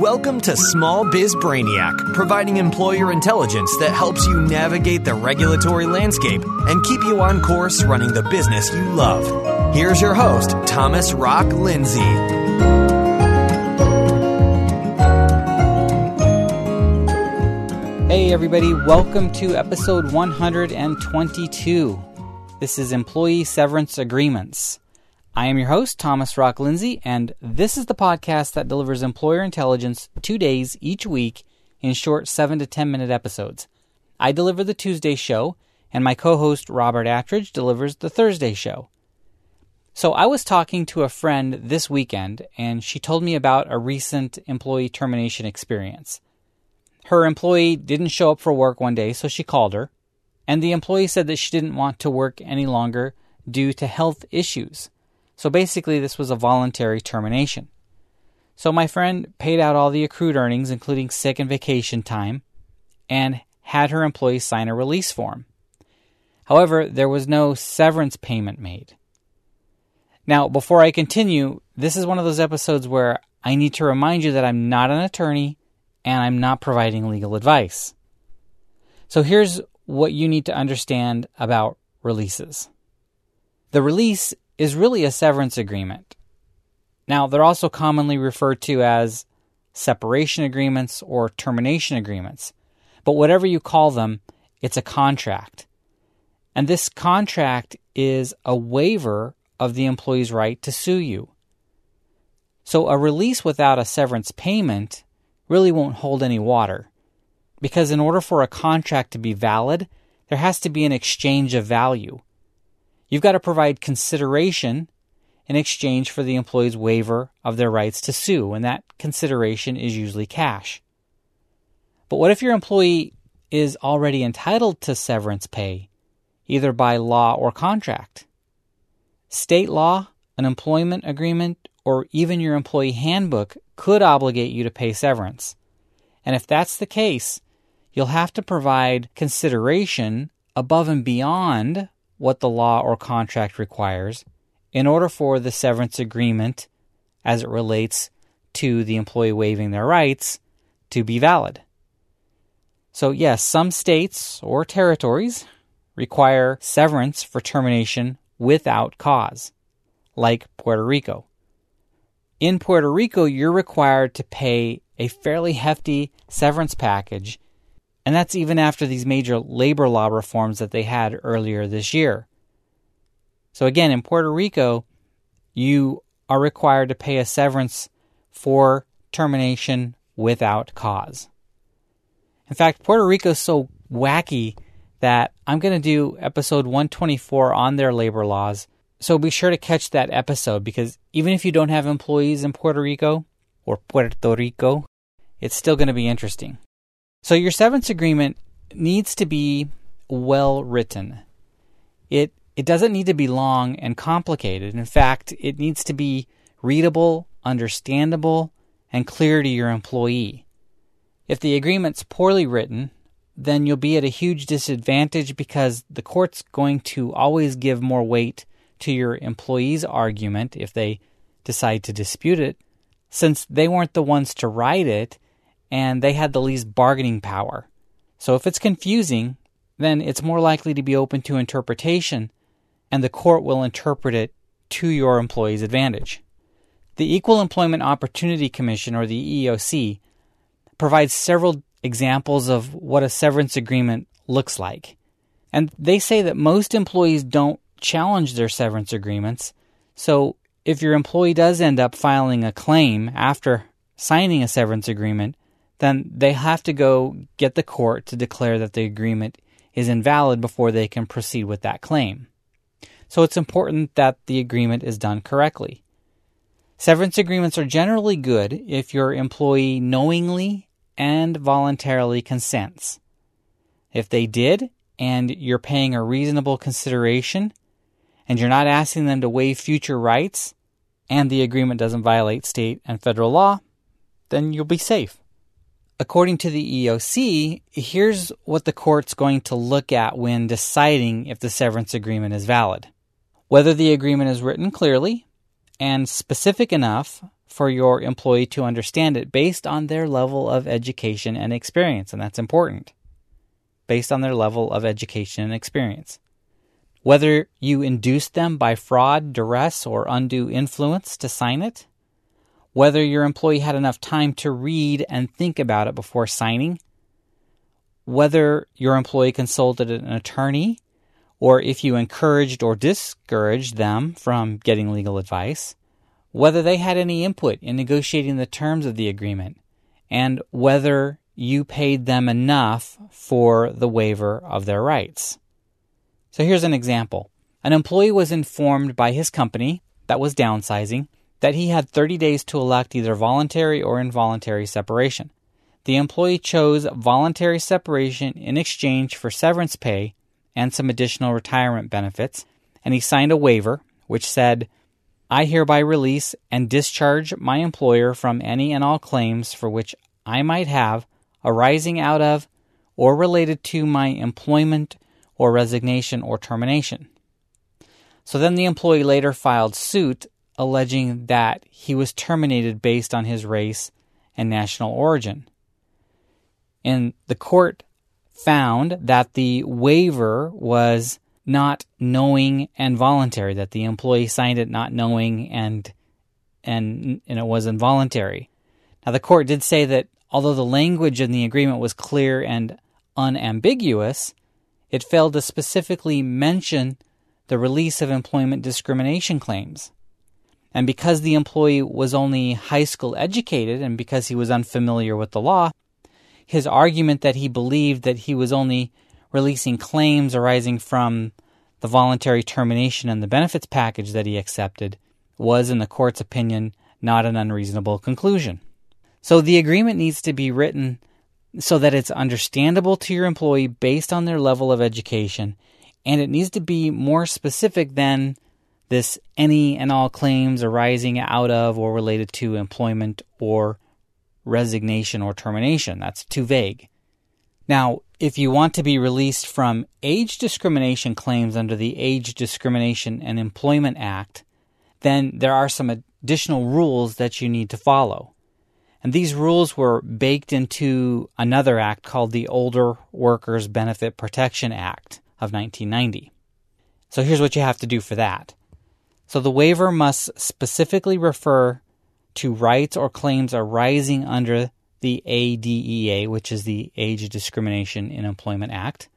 Welcome to Small Biz Brainiac, providing employer intelligence that helps you navigate the regulatory landscape and keep you on course running the business you love. Here's your host, Thomas Rock Lindsay. Hey, everybody, welcome to episode 122. This is Employee Severance Agreements. I am your host, Thomas Rock Lindsay, and this is the podcast that delivers employer intelligence two days each week in short 7 to 10 minute episodes. I deliver the Tuesday show, and my co host, Robert Attridge, delivers the Thursday show. So I was talking to a friend this weekend, and she told me about a recent employee termination experience. Her employee didn't show up for work one day, so she called her, and the employee said that she didn't want to work any longer due to health issues. So basically, this was a voluntary termination. So my friend paid out all the accrued earnings, including sick and vacation time, and had her employees sign a release form. However, there was no severance payment made. Now, before I continue, this is one of those episodes where I need to remind you that I'm not an attorney and I'm not providing legal advice. So here's what you need to understand about releases. The release is really a severance agreement. Now, they're also commonly referred to as separation agreements or termination agreements. But whatever you call them, it's a contract. And this contract is a waiver of the employee's right to sue you. So a release without a severance payment really won't hold any water. Because in order for a contract to be valid, there has to be an exchange of value. You've got to provide consideration in exchange for the employee's waiver of their rights to sue, and that consideration is usually cash. But what if your employee is already entitled to severance pay, either by law or contract? State law, an employment agreement, or even your employee handbook could obligate you to pay severance. And if that's the case, you'll have to provide consideration above and beyond what the law or contract requires in order for the severance agreement, as it relates to the employee waiving their rights, to be valid. So, yes, some states or territories require severance for termination without cause, like Puerto Rico. In Puerto Rico, you're required to pay a fairly hefty severance package and that's even after these major labor law reforms that they had earlier this year. So, again, in Puerto Rico, you are required to pay a severance for termination without cause. In fact, Puerto Rico is so wacky that I'm going to do episode 124 on their labor laws. So be sure to catch that episode because even if you don't have employees in Puerto Rico or Puerto Rico, it's still going to be interesting. So your severance agreement needs to be well written. It it doesn't need to be long and complicated. In fact, it needs to be readable, understandable, and clear to your employee. If the agreement's poorly written, then you'll be at a huge disadvantage because the court's going to always give more weight to your employee's argument if they decide to dispute it, since they weren't the ones to write it and they had the least bargaining power. So if it's confusing, then it's more likely to be open to interpretation, and the court will interpret it to your employee's advantage. The Equal Employment Opportunity Commission, or the EEOC, provides several examples of what a severance agreement looks like. And they say that most employees don't challenge their severance agreements. So if your employee does end up filing a claim after signing a severance agreement, then they have to go get the court to declare that the agreement is invalid before they can proceed with that claim. So it's important that the agreement is done correctly. Severance agreements are generally good if your employee knowingly and voluntarily consents. If they did, and you're paying a reasonable consideration, and you're not asking them to waive future rights, and the agreement doesn't violate state and federal law, then you'll be safe. According to the EEOC, here's what the court's going to look at when deciding if the severance agreement is valid. Whether the agreement is written clearly and specific enough for your employee to understand it based on their level of education and experience, and that's important. Based on their level of education and experience. Whether you induced them by fraud, duress, or undue influence to sign it, whether your employee had enough time to read and think about it before signing, whether your employee consulted an attorney, or if you encouraged or discouraged them from getting legal advice, whether they had any input in negotiating the terms of the agreement, and whether you paid them enough for the waiver of their rights. So here's an example. An employee was informed by his company that was downsizing that he had 30 days to elect either voluntary or involuntary separation. The employee chose voluntary separation in exchange for severance pay and some additional retirement benefits, and he signed a waiver which said, I hereby release and discharge my employer from any and all claims for which I might have arising out of or related to my employment or resignation or termination. So then the employee later filed suit alleging that he was terminated based on his race and national origin. And the court found that the waiver was not knowing and voluntary, that the employee signed it not knowing and and, and it was involuntary. Now the court did say that although the language in the agreement was clear and unambiguous, it failed to specifically mention the release of employment discrimination claims. And because the employee was only high school educated and because he was unfamiliar with the law, his argument that he believed that he was only releasing claims arising from the voluntary termination and the benefits package that he accepted was, in the court's opinion, not an unreasonable conclusion. So the agreement needs to be written so that it's understandable to your employee based on their level of education, and it needs to be more specific than this any and all claims arising out of or related to employment or resignation or termination. That's too vague. Now, if you want to be released from age discrimination claims under the Age Discrimination and Employment Act, then there are some additional rules that you need to follow. And these rules were baked into another act called the Older Workers Benefit Protection Act of 1990. So here's what you have to do for that. So the waiver must specifically refer to rights or claims arising under the ADEA, which is the Age Discrimination in Employment Act.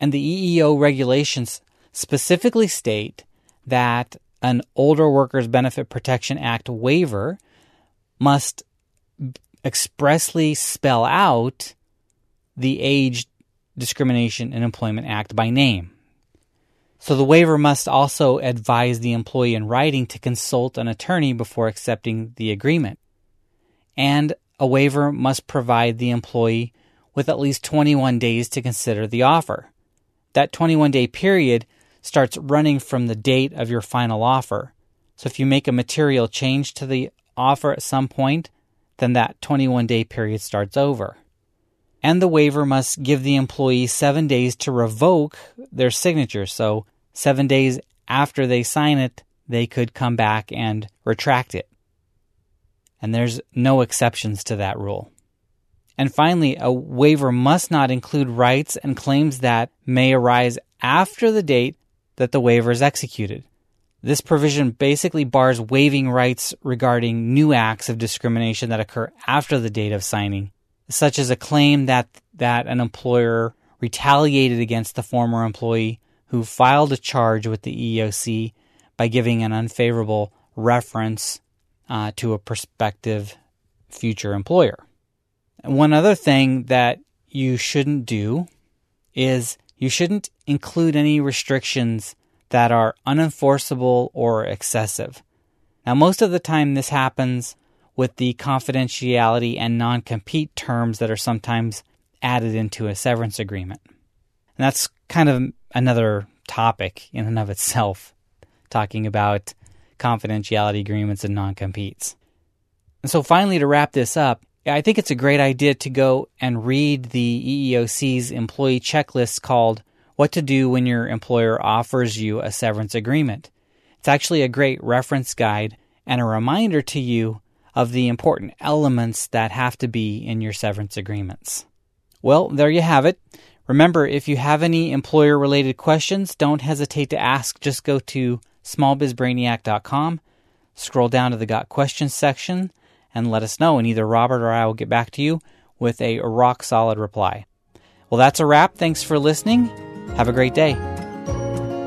And the EEO regulations specifically state that an Older Workers Benefit Protection Act waiver must expressly spell out the Age Discrimination in Employment Act by name. So the waiver must also advise the employee in writing to consult an attorney before accepting the agreement. And a waiver must provide the employee with at least 21 days to consider the offer. That 21 day period starts running from the date of your final offer. So if you make a material change to the offer at some point, then that 21 day period starts over. And the waiver must give the employee seven days to revoke their signature. So seven days after they sign it, they could come back and retract it. And there's no exceptions to that rule. And finally, a waiver must not include rights and claims that may arise after the date that the waiver is executed. This provision basically bars waiving rights regarding new acts of discrimination that occur after the date of signing, such as a claim that, that an employer retaliated against the former employee who filed a charge with the EEOC by giving an unfavorable reference uh, to a prospective future employer. And one other thing that you shouldn't do is you shouldn't include any restrictions that are unenforceable or excessive. Now, most of the time, this happens with the confidentiality and non compete terms that are sometimes added into a severance agreement. And that's kind of another topic in and of itself, talking about confidentiality agreements and non competes. And so, finally, to wrap this up, I think it's a great idea to go and read the EEOC's employee checklist called What to Do When Your Employer Offers You a Severance Agreement. It's actually a great reference guide and a reminder to you of the important elements that have to be in your severance agreements. Well, there you have it. Remember, if you have any employer related questions, don't hesitate to ask. Just go to smallbizbrainiac.com, scroll down to the Got Questions section, and let us know, and either Robert or I will get back to you with a rock solid reply. Well, that's a wrap. Thanks for listening. Have a great day.